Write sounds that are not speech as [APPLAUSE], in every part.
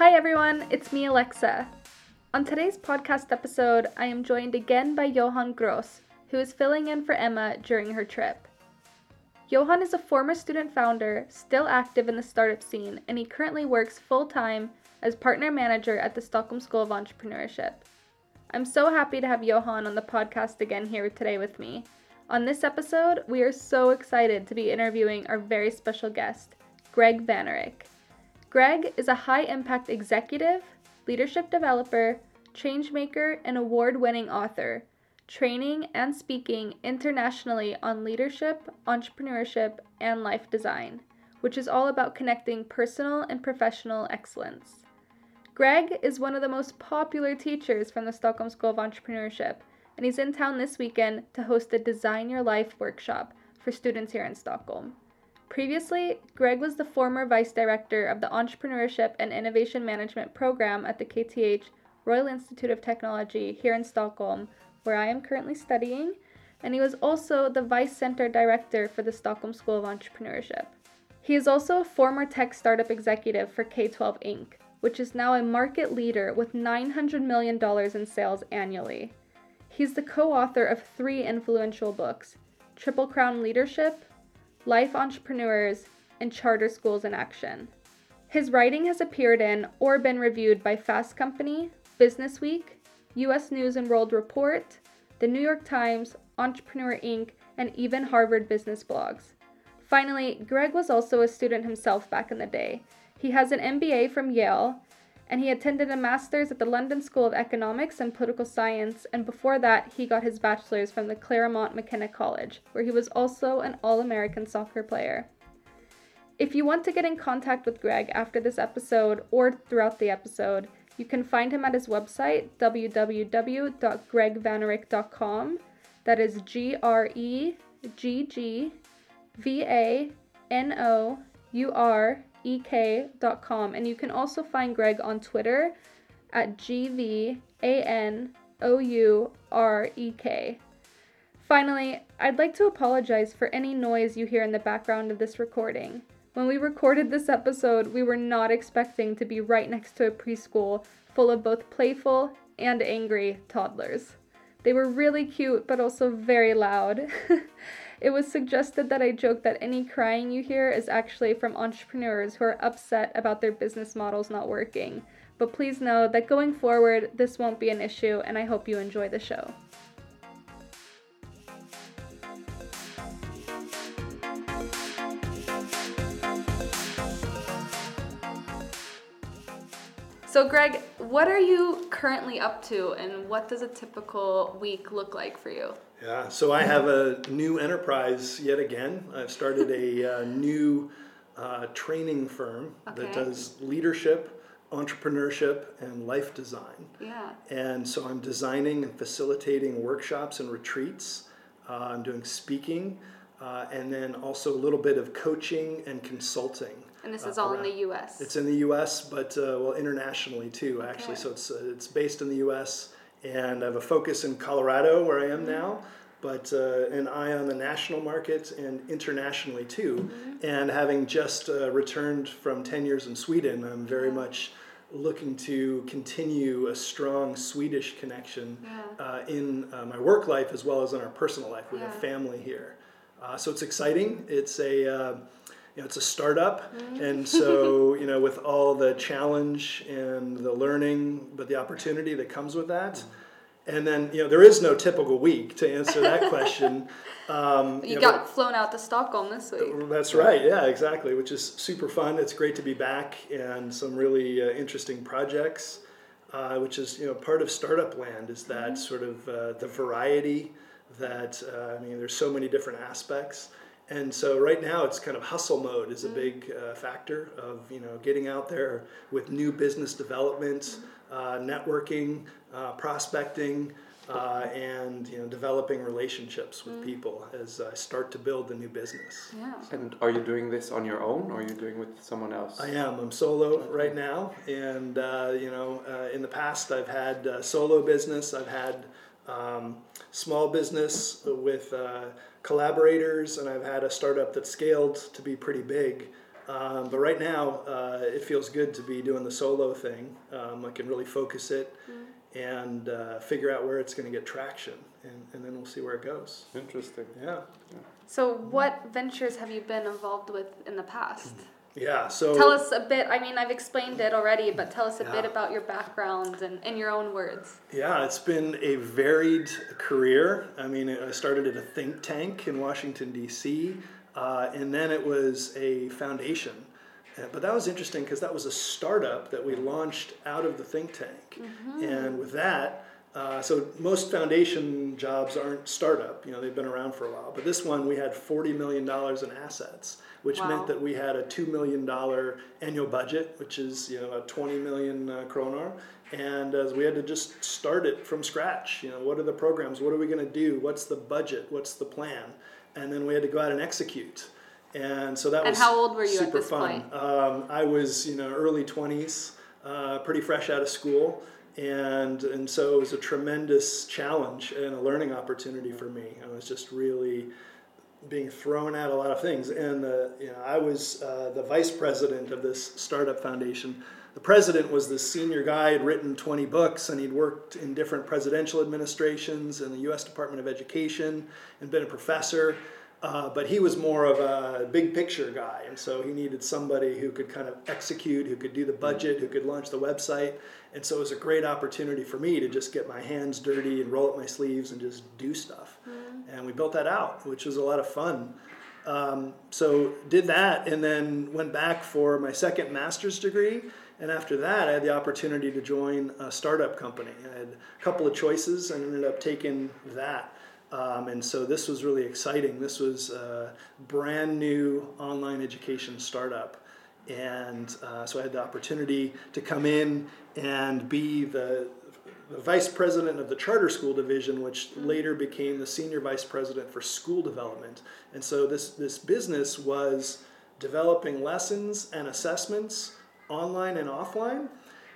Hi everyone, it's me, Alexa. On today's podcast episode, I am joined again by Johann Gross, who is filling in for Emma during her trip. Johann is a former student founder, still active in the startup scene, and he currently works full time as partner manager at the Stockholm School of Entrepreneurship. I'm so happy to have Johann on the podcast again here today with me. On this episode, we are so excited to be interviewing our very special guest, Gregg Vanourek. Gregg is a high impact executive, leadership developer, changemaker, and award winning author training and speaking internationally on leadership, entrepreneurship, and life design, which is all about connecting personal and professional excellence. Gregg is one of the most popular teachers from the Stockholm School of Entrepreneurship, and he's in town this weekend to host a Design Your Life workshop for students here in Stockholm. Previously, Gregg was the former vice director of the Entrepreneurship and Innovation Management program at the KTH Royal Institute of Technology here in Stockholm, where I am currently studying, and he was also the Vice Center Director for the Stockholm School of Entrepreneurship. He is also a former tech startup executive for K12 Inc., which is now a market leader with $900 million in sales annually. He's the co author of three influential books Triple Crown Leadership, Life Entrepreneurs, and Charter Schools in Action. His writing has appeared in or been reviewed by Fast Company, Business Week, US News and World Report, The New York Times, Entrepreneur Inc., and even Harvard Business Blogs. Finally, Gregg was also a student himself back in the day. He has an MBA from Yale, and he attended a master's at the London School of Economics and Political Science, and before that, he got his bachelor's from the Claremont McKenna College, where he was also an All American soccer player. If you want to get in contact with Gregg after this episode or throughout the episode, you can find him at his website, www.greggvanourek.com. That is G R E G G V A N O U R E K.com. And you can also find Gregg on Twitter at G V A N O U R E K. Finally, I'd like to apologize for any noise you hear in the background of this recording. When we recorded this episode, we were not expecting to be right next to a preschool full of both playful and angry toddlers. They were really cute, but also very loud. [LAUGHS] it was suggested that I joke that any crying you hear is actually from entrepreneurs who are upset about their business models not working. But please know that going forward, this won't be an issue, and I hope you enjoy the show. So, Gregg, what are you currently up to, and what does a typical week look like for you? Yeah, so I have a new enterprise yet again. I've started a [LAUGHS] uh, new uh, training firm okay. that does leadership, entrepreneurship, and life design. Yeah. And so I'm designing and facilitating workshops and retreats. Uh, I'm doing speaking, uh, and then also a little bit of coaching and consulting. And this is all around. in the U.S. It's in the U.S., but uh, well, internationally too, actually. So it's uh, it's based in the U.S. and I have a focus in Colorado, where I am mm-hmm. now, but uh, an eye on the national market and internationally too. Mm-hmm. And having just uh, returned from ten years in Sweden, I'm very much looking to continue a strong Swedish connection yeah. Uh, in uh, my work life as well as in our personal life. We yeah. have family here, so it's exciting. It's a you know, it's a startup, mm-hmm. and so [LAUGHS] you know, with all the challenge and the learning, but the opportunity that comes with that, mm-hmm. And then you know, there is no typical week to answer that [LAUGHS] question. Um, you, you know, got flown out to Stockholm this week. That's right. Yeah, exactly. Which is super fun. It's great to be back and some really uh, interesting projects. Uh, which is you know part of startup land is that mm-hmm. sort of uh, the variety that uh, I mean there's so many different aspects and so right now it's kind of hustle mode is a mm. big uh, factor of you know getting out there with new business development, mm. uh, networking, uh, prospecting, uh, and you know developing relationships with mm. people as I start to build the new business. Yeah. And are you doing this on your own, or are you doing with someone else? I am. I'm solo right now, and uh, you know uh, in the past I've had solo business. I've had um, small business with uh, collaborators, and I've had a startup that scaled to be pretty big. Um, but right now, uh, it feels good to be doing the solo thing. Um, I can really focus it and uh, figure out where it's going to get traction, and, and then we'll see where it goes. Interesting. Yeah. So, what ventures have you been involved with in the past? Yeah. So Tell us a bit. I mean, I've explained it already, but tell us a bit about your background and in your own words. Yeah, it's been a varied career. I mean, I started at a think tank in Washington, D.C., uh, and then it was a foundation. Uh, But that was interesting because that was a startup that we launched out of the think tank. And with that, uh, so most foundation jobs aren't startup, you know, they've been around for a while. But this one, we had $40 million in assets, which Wow. meant that we had a $2 million annual budget, which is, you know, a 20 million uh, kroner. And uh, we had to just start it from scratch. You know, what are the programs? What are we going to do? What's the budget? What's the plan? And then we had to go out and execute. And so that And was how old were you at super this fun. point? Um, I was, you know, early 20s, uh, pretty fresh out of school. And, and so it was a tremendous challenge and a learning opportunity for me. I was just really being thrown at a lot of things. And uh, you know, I was uh, the vice president of this startup foundation. The president was this senior guy, had written 20 books, and he'd worked in different presidential administrations and the U.S. Department of Education, and been a professor. Uh, but he was more of a big picture guy, and so he needed somebody who could kind of execute, who could do the budget, who could launch the website. And so it was a great opportunity for me to just get my hands dirty and roll up my sleeves and just do stuff. And we built that out, which was a lot of fun. Um, so did that, and then went back for my second master's degree. And after that, I had the opportunity to join a startup company. I had a couple of choices, and ended up taking that. Um, and so this was really exciting. This was a brand new online education startup. And uh, so I had the opportunity to come in and be the, the vice president of the charter school division, which later became the senior vice president for school development. And so this, this business was developing lessons and assessments online and offline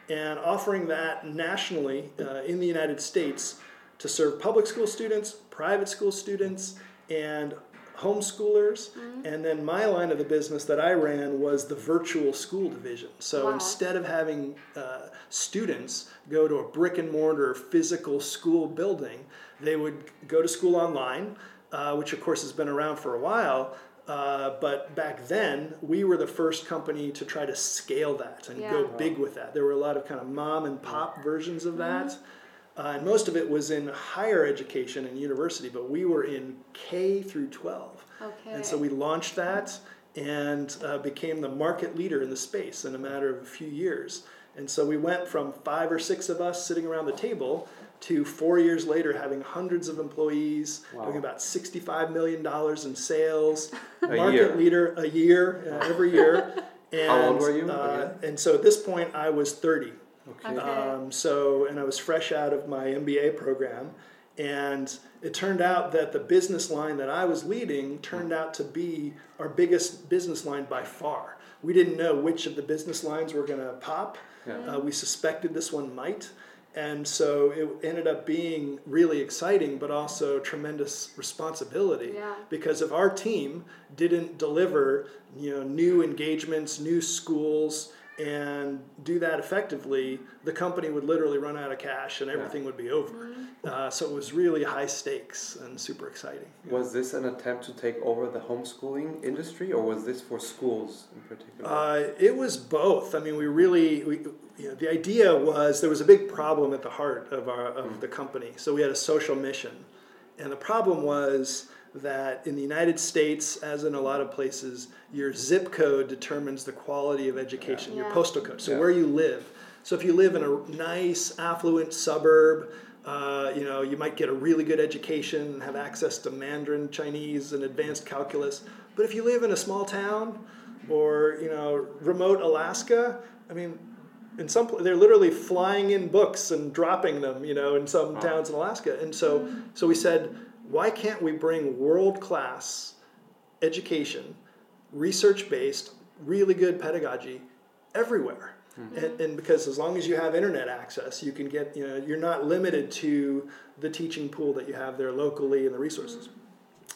and offering that nationally uh, in the United States to serve public school students, private school students, and homeschoolers. And then my line of the business that I ran was the virtual school division. So Wow. instead of having uh, students go to a brick and mortar physical school building, they would go to school online, uh, which of course has been around for a while. Uh, but back then, we were the first company to try to scale that and go big with that. There were a lot of kind of mom and pop versions of that. Uh, and most of it was in higher education and university, but we were in K through 12. Okay. And so we launched that and uh, became the market leader in the space in a matter of a few years. And so we went from five or six of us sitting around the table to four years later having hundreds of employees, Wow. doing about $65 million in sales, [LAUGHS] A market year. leader a year, uh, every year. And, [LAUGHS] How old were you Uh, and so at this point, I was 30. Okay. Um, so, and I was fresh out of my MBA program, and it turned out that the business line that I was leading turned out to be our biggest business line by far. We didn't know which of the business lines were going to pop. Yeah. Uh, we suspected this one might. And so it ended up being really exciting, but also tremendous responsibility. Yeah. Because if our team didn't deliver, you know, new engagements, new schools, and do that effectively, the company would literally run out of cash and everything would be over. Uh, so it was really high stakes and super exciting. Was this an attempt to take over the homeschooling industry, or was this for schools in particular? Uh, it was both. I mean, we really, we, you know, the idea was there was a big problem at the heart of our of the company. So we had a social mission, and the problem was that in the United States, as in a lot of places, your zip code determines the quality of education. Your Yeah. postal code, so Yeah. where you live. So if you live in a nice, affluent suburb. Uh, you know, you might get a really good education and have access to Mandarin Chinese and advanced calculus. But if you live in a small town or you know remote Alaska, I mean, in some pla- they're literally flying in books and dropping them, you know, in some towns in Alaska. And so, so we said, why can't we bring world class education, research based, really good pedagogy everywhere? Hmm. And, and because as long as you have internet access, you can get, you know, you're not limited to the teaching pool that you have there locally and the resources.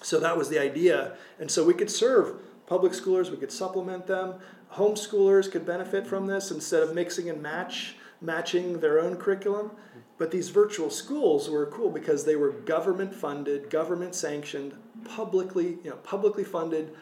So that was the idea. And so we could serve Public schoolers, we could supplement them. Homeschoolers could benefit from this instead of mixing and match matching their own curriculum. Hmm. But these virtual schools were cool because they were government funded, government sanctioned, publicly, you know, publicly funded,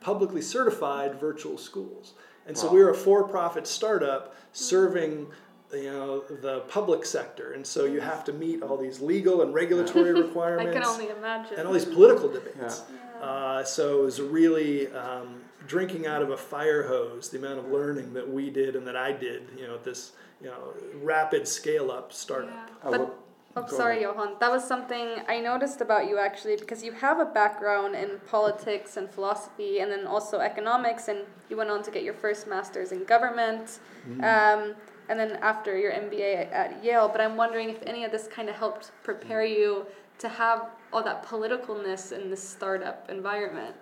publicly certified virtual schools. And so we were a for-profit startup serving you know the public sector and so you have to meet all these legal and regulatory requirements [LAUGHS] I can only imagine. and all these political debates Yeah. uh, so it was really um, drinking out of a fire hose the amount of learning that we did and that i did you know at this you know rapid scale up startup Yeah. I But Oh, Go sorry, Johann. That was something I noticed about you actually because you have a background in politics and philosophy and then also economics, and you went on to get your first master's in government, um, and then after your MBA at Yale. But I'm wondering if any of this kind of helped prepare you to have all that politicalness in this startup environment.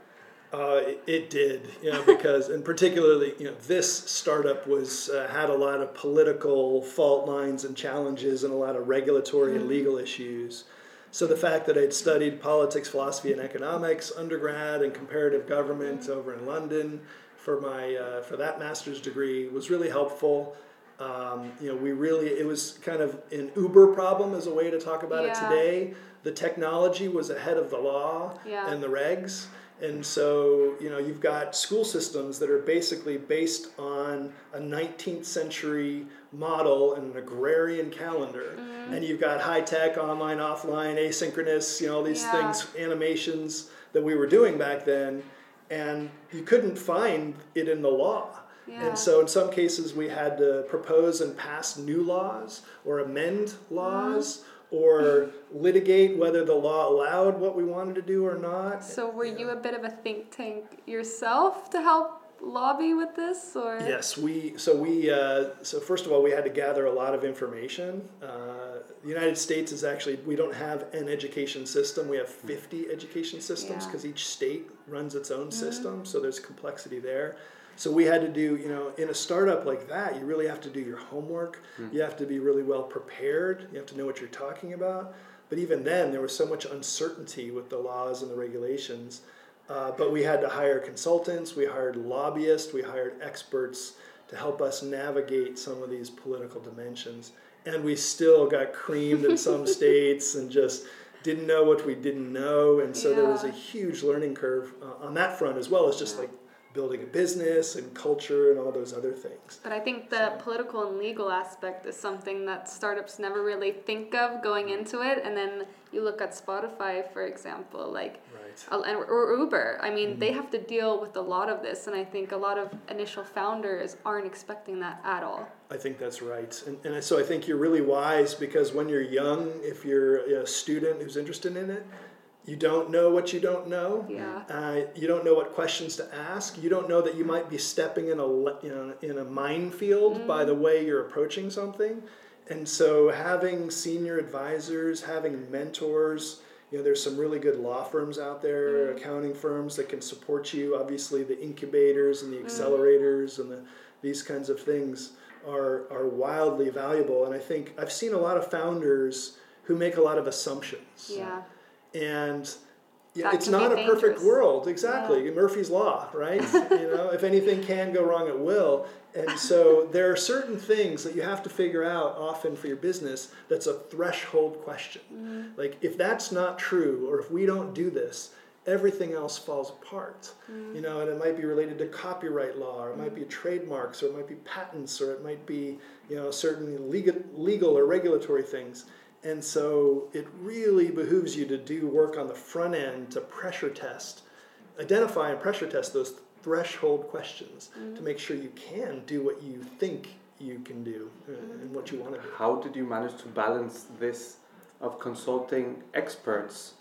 Uh, it, it did, you know, because and particularly, you know, this startup was uh, had a lot of political fault lines and challenges and a lot of regulatory and legal issues. So the fact that I'd studied politics, philosophy, and economics undergrad and comparative government over in London for my uh, for that master's degree was really helpful. Um, you know, we really it was kind of an Uber problem as a way to talk about it today. The technology was ahead of the law Yeah. and the regs. And so, you know, you've got school systems that are basically based on a 19th century model and an agrarian calendar. Mm-hmm. And you've got high tech, online, offline, asynchronous, you know, all these Yeah. things, animations that we were doing back then. And you couldn't find it in the law. Yeah. And so, in some cases, we had to propose and pass new laws or amend laws or litigate whether the law allowed what we wanted to do or not. So were you a bit of a think tank yourself to help lobby with this, or Yes, we so we uh, so first of all we had to gather a lot of information. Uh, the United States is actually we don't have an education system. We have fifty education systems Yeah. because each state runs its own system. So there's complexity there. So we had to do you know in a startup like that you really have to do your homework. You have to be really well prepared. You have to know what you're talking about. But even then there was so much uncertainty with the laws and the regulations. Uh, but we had to hire consultants, we hired lobbyists, we hired experts to help us navigate some of these political dimensions. And we still got creamed in some [LAUGHS] states and just didn't know what we didn't know. And so there was a huge learning curve uh, on that front, as well as just like building a business and culture and all those other things. But I think the political and legal aspect is something that startups never really think of going into it. And then you look at Spotify, for example, like, Right. uh, and- or Uber. I mean, they have to deal with a lot of this. And I think a lot of initial founders aren't expecting that at all. I think that's right. And, and so I think you're really wise because when you're young, if you're a student who's interested in it, you don't know what you don't know. Yeah. Uh, you don't know what questions to ask. You don't know that you might be stepping in a you know, in a minefield mm. by the way you're approaching something. And so having senior advisors, having mentors, you know, there's some really good law firms out there, mm. accounting firms that can support you. Obviously, the incubators and the mm. accelerators and the, these kinds of things are are wildly valuable. And I think I've seen a lot of founders who make a lot of assumptions Yeah. And yeah, it's not a perfect world exactly. Murphy's law right? [LAUGHS] You know if anything can go wrong it will. And so there are certain things that you have to figure out often for your business that's a threshold question. Mm-hmm. like if that's not true or if we don't do this everything else falls apart. Mm-hmm. you know and it might be related to copyright law or it might be trademarks or it might be patents or it might be you know certain legal, legal or regulatory things and so it really behooves you to do work on the front end to pressure test, identify and pressure test those threshold questions mm-hmm. to make sure you can do what you think you can do and mm-hmm. what you want to do. How did you manage to balance this of consulting experts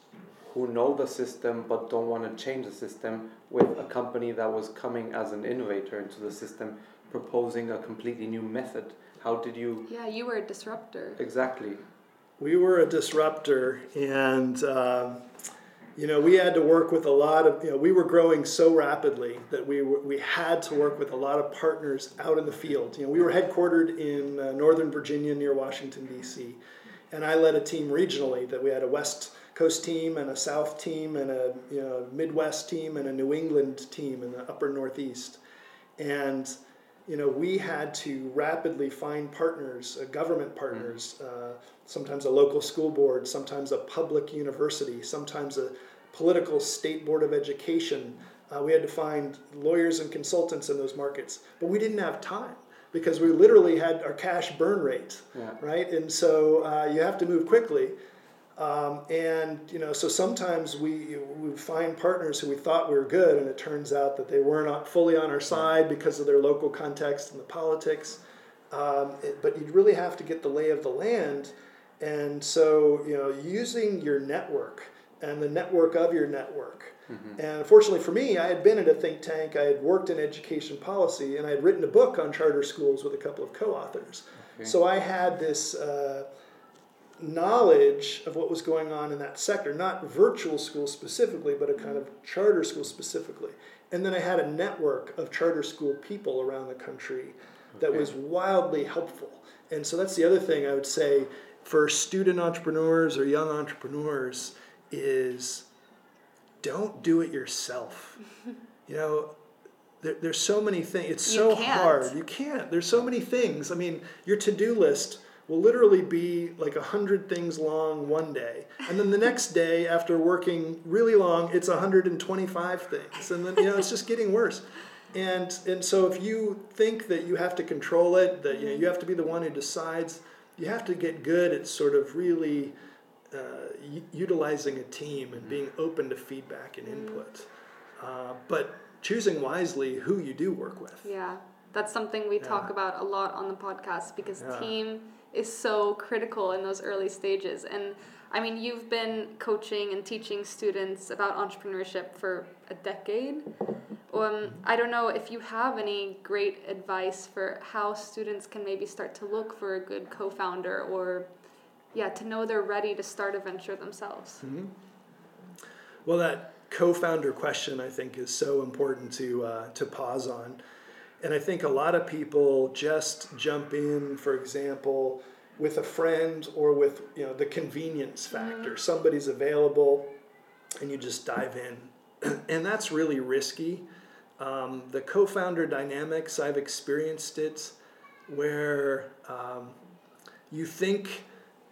who know the system but don't want to change the system with a company that was coming as an innovator into the system proposing a completely new method? How did you Yeah, you were a disruptor. exactly? We were a disruptor, and um, you know we had to work with a lot of you know we were growing so rapidly that we were, we had to work with a lot of partners out in the field. You know we were headquartered in uh, Northern Virginia near Washington D.C., and I led a team regionally that we had a West coast team and a south team and a you know midwest team and a new england team in the upper northeast and you know we had to rapidly find partners uh, government partners uh, sometimes a local school board sometimes a public university sometimes a political state board of education uh, we had to find lawyers and consultants in those markets, but we didn't have time because we literally had our cash burn rate, yeah. right? And so uh, you have to move quickly. Um, and you know, so sometimes we we find partners who we thought we were good, and it turns out that they were not fully on our side because of their local context and the politics. Um, it, but you really have to get the lay of the land, and so you know, using your network and the network of your network Mm-hmm. And fortunately for me, I had been at a think tank, I had worked in education policy, and I had written a book on charter schools with a couple of co authors. Okay. So I had this uh, knowledge of what was going on in that sector, not virtual school specifically, but a kind of charter school specifically. And then I had a network of charter school people around the country that okay. was wildly helpful. And so that's the other thing I would say for student entrepreneurs or young entrepreneurs is don't do it yourself. you know, there, there's so many things. It's so hard. You can't. There's so many things. I mean, your to do list will literally be like a hundred things long one day, and then the next day, after working really long, it's 125 things, and then you know it's just getting worse. And and so if you think that you have to control it, that you know you have to be the one who decides, you have to get good at sort of really uh, utilizing a team and being open to feedback and input, uh, but choosing wisely who you do work with. Yeah, that's something we yeah. talk about a lot on the podcast because yeah. team is so critical in those early stages. And I mean, you've been coaching and teaching students about entrepreneurship for a decade. Um, I don't know if you have any great advice for how students can maybe start to look for a good co founder or yeah, to know they're ready to start a venture themselves. Mm-hmm. Well, that co-founder question I think is so important to uh, to pause on, and I think a lot of people just jump in, for example, with a friend or with you know the convenience mm-hmm. factor. Mm-hmm. Somebody's available, and you just dive in, [CLEARS THROAT] and that's really risky. Um, the co-founder dynamics I've experienced it, where um, you think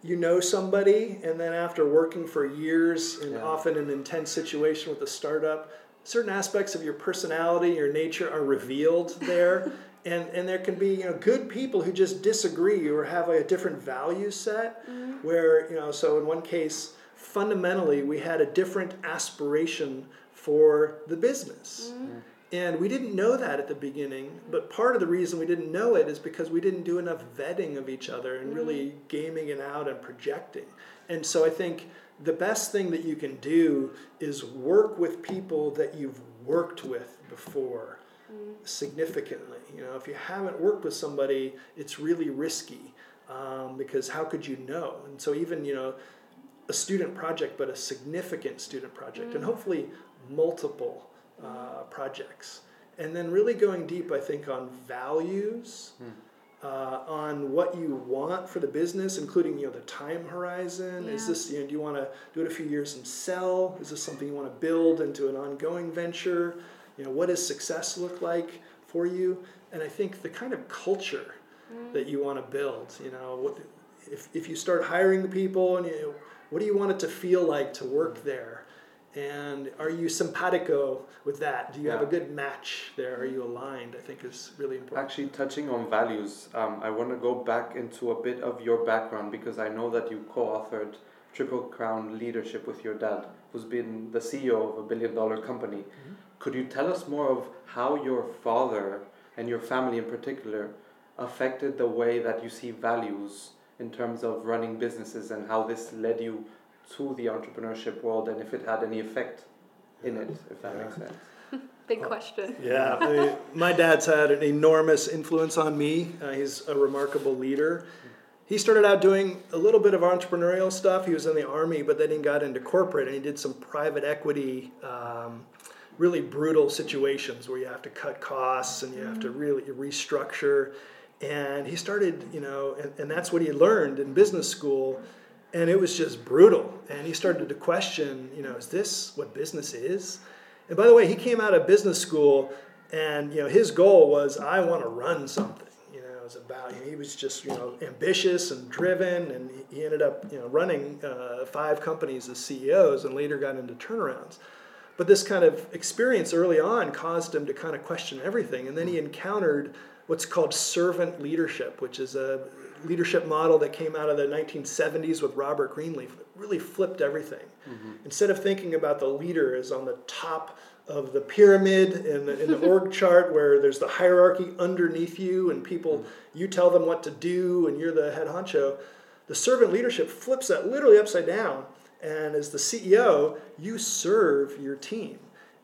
you know somebody, and then after working for years and yeah. often an intense situation with a startup, certain aspects of your personality, your nature are revealed [LAUGHS] there. and, and there can be you know good people who just disagree or have a different value set mm-hmm. where you know so in one case fundamentally we had a different aspiration for the business mm-hmm. And we didn't know that at the beginning, but part of the reason we didn't know it is because we didn't do enough vetting of each other and really mm-hmm. gaming it out and projecting. And so I think the best thing that you can do is work with people that you've worked with before mm. significantly. You know, if you haven't worked with somebody, it's really risky um, because how could you know? And so even, you know, a student project, but a significant student project, mm. and hopefully multiple uh, projects. And then really going deep, I think, on values, hmm. Uh, on what you want for the business, including you know the time horizon. Yeah. Is this you know do you want to do it a few years and sell? Is this something you want to build into an ongoing venture? You know what does success look like for you? And I think the kind of culture mm. that you want to build. You know what if if you start hiring the people and you what do you want it to feel like to work there? And are you simpatico with that? Do you yeah. have a good match there? Are you aligned? I think is really important. Actually, touching on values, um, I want to go back into a bit of your background because I know that you co-authored Triple Crown Leadership with your dad, who's been the CEO of a billion-dollar company. Mm-hmm. Could you tell us more of how your father and your family in particular affected the way that you see values in terms of running businesses and how this led you to the entrepreneurship world and if it had any effect in it, if that yeah. makes sense. [LAUGHS] Big question. Yeah, I my dad's had an enormous influence on me. Uh, he's a remarkable leader. He started out doing a little bit of entrepreneurial stuff. He was in the army, but then he got into corporate and he did some private equity, um, really brutal situations where you have to cut costs and you have to really restructure. And he started, you know, and, and that's what he learned in business school and it was just brutal. And he started to question, you know, is this what business is? And by the way, he came out of business school, and you know, his goal was, I want to run something. You know, it was about he was just you know ambitious and driven, and he ended up you know running uh, five companies as CEOs, and later got into turnarounds. But this kind of experience early on caused him to kind of question everything, and then he encountered what's called servant leadership, which is a leadership model that came out of the 1970s with Robert Greenleaf. It really flipped everything. Mm-hmm. Instead of thinking about the leader as on the top of the pyramid in the, in the [LAUGHS] org chart where there's the hierarchy underneath you and people, mm-hmm. you tell them what to do and you're the head honcho, the servant leadership flips that literally upside down. And as the CEO, you serve your team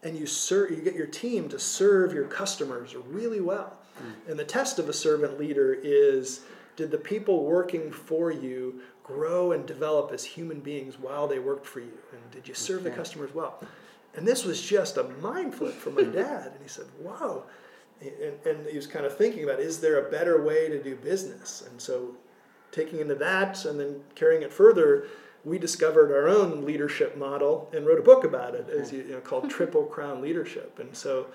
and you serve you get your team to serve your customers really well. Mm. And the test of a servant leader is did the people working for you grow and develop as human beings while they worked for you? And did you serve the customers well? And this was just a mind flip for my [LAUGHS] dad. And he said, Wow. And, and he was kind of thinking about is there a better way to do business? And so, taking into that and then carrying it further, we discovered our own leadership model and wrote a book about it, as you, you know, called Triple Crown Leadership. And so,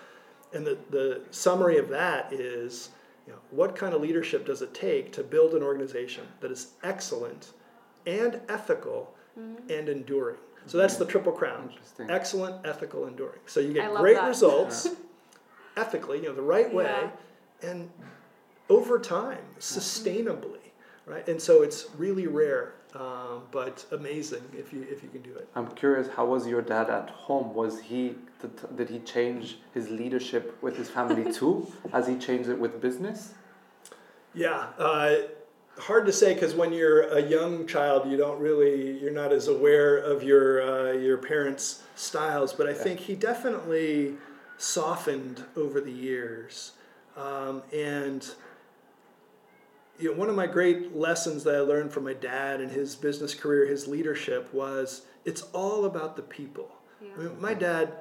and the, the summary of that is you know, what kind of leadership does it take to build an organization that is excellent and ethical mm-hmm. and enduring? So that's the triple crown. Excellent, ethical, enduring. So you get great that. results ethically, you know, the right way, yeah. and over time, sustainably, right? And so it's really rare um, but amazing if you if you can do it. I'm curious, how was your dad at home? Was he did, did he change his leadership with his family [LAUGHS] too, as he changed it with business? Yeah, uh, hard to say because when you're a young child, you don't really you're not as aware of your uh, your parents' styles. But I yeah. think he definitely softened over the years, um, and you know, one of my great lessons that I learned from my dad and his business career, his leadership, was it's all about the people. Yeah. I mean, my dad,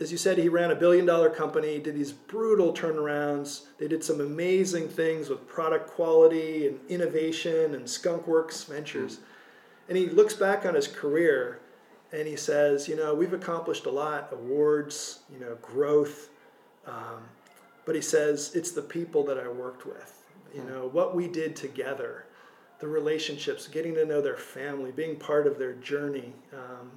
as you said, he ran a billion dollar company, did these brutal turnarounds. They did some amazing things with product quality and innovation and Skunkworks Ventures. Mm. And he looks back on his career and he says, you know, we've accomplished a lot, awards, you know, growth. Um, but he says, it's the people that I worked with you know, what we did together, the relationships, getting to know their family, being part of their journey. Um,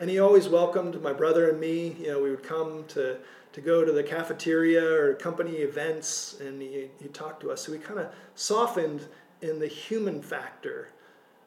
and he always welcomed my brother and me. You know, we would come to, to go to the cafeteria or company events, and he, he talked to us. So we kind of softened in the human factor.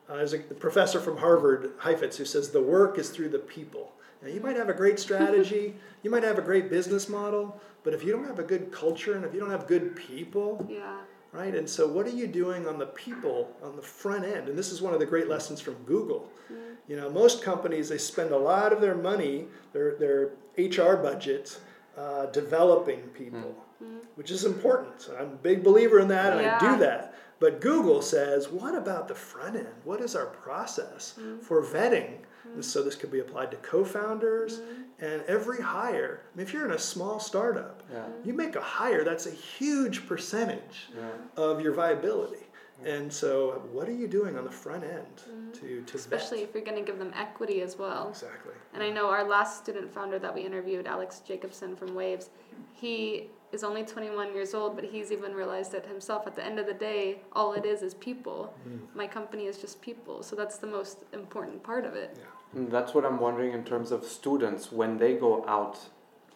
Uh, there's a professor from Harvard, Heifetz, who says the work is through the people. Now, you might have a great strategy, [LAUGHS] you might have a great business model, but if you don't have a good culture and if you don't have good people, yeah right? And so, what are you doing on the people on the front end? And this is one of the great lessons from Google. Mm-hmm. You know, most companies they spend a lot of their money, their their HR budget, uh, developing people, mm-hmm. which is important. I'm a big believer in that, and yeah. I do that. But Google says, what about the front end? What is our process mm-hmm. for vetting? And so this could be applied to co-founders mm-hmm. And every hire. I mean, if you're in a small startup, yeah. you make a hire, that's a huge percentage yeah. of your viability. And so, what are you doing on the front end mm-hmm. to, to especially vet? if you're going to give them equity as well? Exactly. And I know our last student founder that we interviewed, Alex Jacobson from Waves, he is only 21 years old, but he's even realized it himself. At the end of the day, all it is is people. Mm. My company is just people, so that's the most important part of it. Yeah. That's what I'm wondering in terms of students when they go out,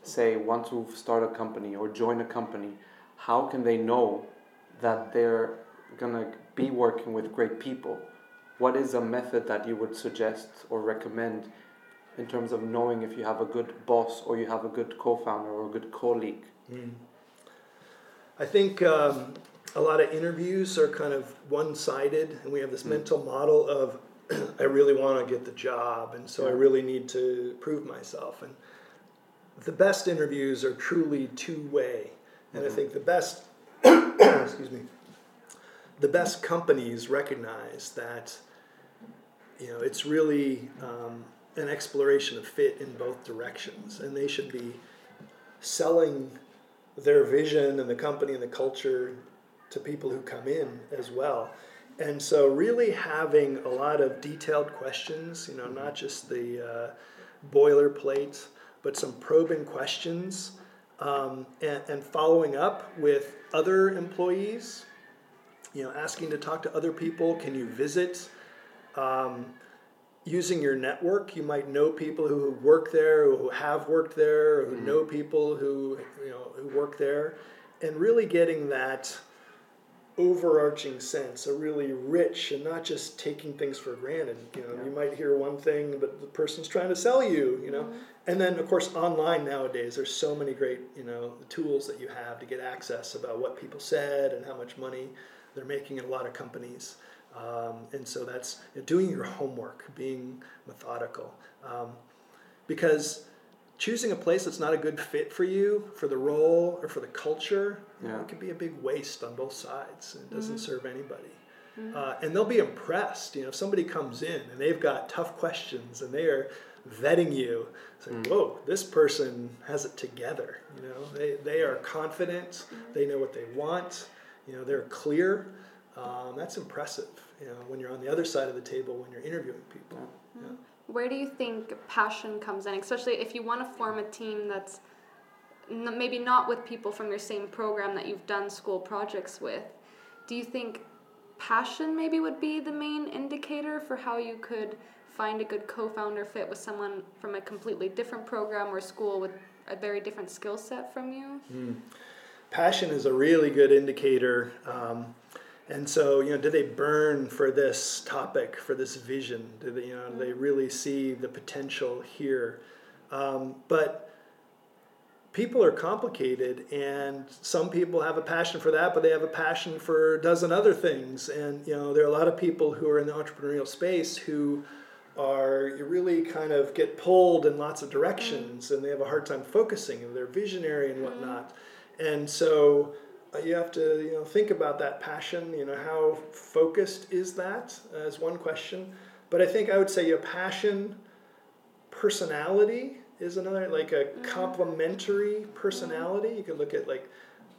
say, want to start a company or join a company. How can they know that they're gonna be working with great people? What is a method that you would suggest or recommend in terms of knowing if you have a good boss or you have a good co-founder or a good colleague? Mm. I think um, a lot of interviews are kind of one-sided, and we have this mm. mental model of [CLEARS THROAT] I really want to get the job, and so I really need to prove myself. And the best interviews are truly two-way, and mm-hmm. I think the best, [CLEARS THROAT] excuse me, the best companies recognize that you know it's really um, an exploration of fit in both directions, and they should be selling their vision and the company and the culture to people who come in as well. And so, really having a lot of detailed questions, you know, not just the uh, boilerplate, but some probing questions, um, and, and following up with other employees, you know, asking to talk to other people. Can you visit? Um, using your network, you might know people who work there, who have worked there, who mm-hmm. know people who you know who work there, and really getting that overarching sense, a really rich and not just taking things for granted. You know, yeah. you might hear one thing, but the person's trying to sell you. You know, mm-hmm. and then of course online nowadays, there's so many great you know tools that you have to get access about what people said and how much money they're making in a lot of companies. Um, and so that's you know, doing your homework, being methodical. Um, because choosing a place that's not a good fit for you, for the role, or for the culture, yeah. it can be a big waste on both sides. And it doesn't mm-hmm. serve anybody. Mm-hmm. Uh, and they'll be impressed. You know, if somebody comes in and they've got tough questions and they are vetting you, say, mm. whoa, this person has it together. You know, they, they are confident, mm-hmm. they know what they want, you know, they're clear. Um, that's impressive, you know, when you're on the other side of the table when you're interviewing people. Mm-hmm. Yeah. Where do you think passion comes in, especially if you want to form a team that's n- maybe not with people from your same program that you've done school projects with? Do you think passion maybe would be the main indicator for how you could find a good co-founder fit with someone from a completely different program or school with a very different skill set from you? Mm. Passion is a really good indicator. Um, and so, you know, do they burn for this topic, for this vision? Do they, you know, do they mm-hmm. really see the potential here? Um, but people are complicated, and some people have a passion for that, but they have a passion for a dozen other things. And you know, there are a lot of people who are in the entrepreneurial space who are you really kind of get pulled in lots of directions, mm-hmm. and they have a hard time focusing, and they're visionary and mm-hmm. whatnot. And so you have to you know think about that passion you know how focused is that as one question but i think i would say your passion personality is another like a mm-hmm. complementary personality you could look at like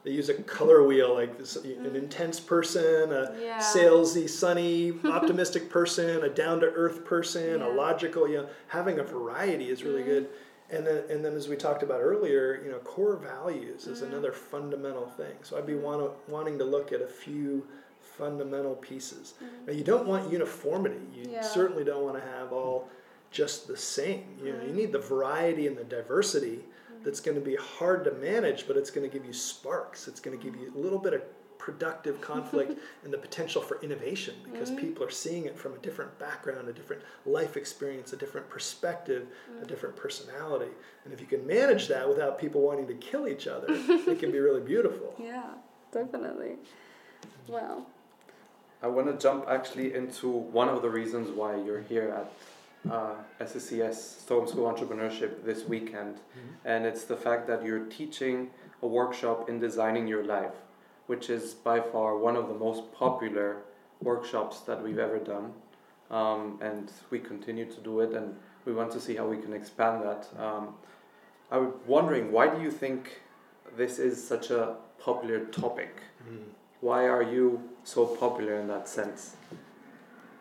they use a color wheel like this, an mm-hmm. intense person a yeah. salesy sunny [LAUGHS] optimistic person a down-to-earth person yeah. a logical you know having a variety is really mm-hmm. good and then, and then as we talked about earlier, you know, core values is mm-hmm. another fundamental thing. So I'd be want wanting to look at a few fundamental pieces. Mm-hmm. Now you don't want uniformity. You yeah. certainly don't want to have all just the same. You know, you need the variety and the diversity mm-hmm. that's going to be hard to manage, but it's going to give you sparks. It's going to give you a little bit of productive conflict [LAUGHS] and the potential for innovation because mm-hmm. people are seeing it from a different background, a different life experience, a different perspective, mm-hmm. a different personality. And if you can manage that without people wanting to kill each other, it can be [LAUGHS] really beautiful. Yeah, definitely. Wow. I want to jump actually into one of the reasons why you're here at uh, SSES Stockholm School of Entrepreneurship this weekend, mm-hmm. and it's the fact that you're teaching a workshop in designing your life which is by far one of the most popular workshops that we've ever done. Um, and we continue to do it, and we want to see how we can expand that. Um, I was wondering, why do you think this is such a popular topic? Mm. Why are you so popular in that sense?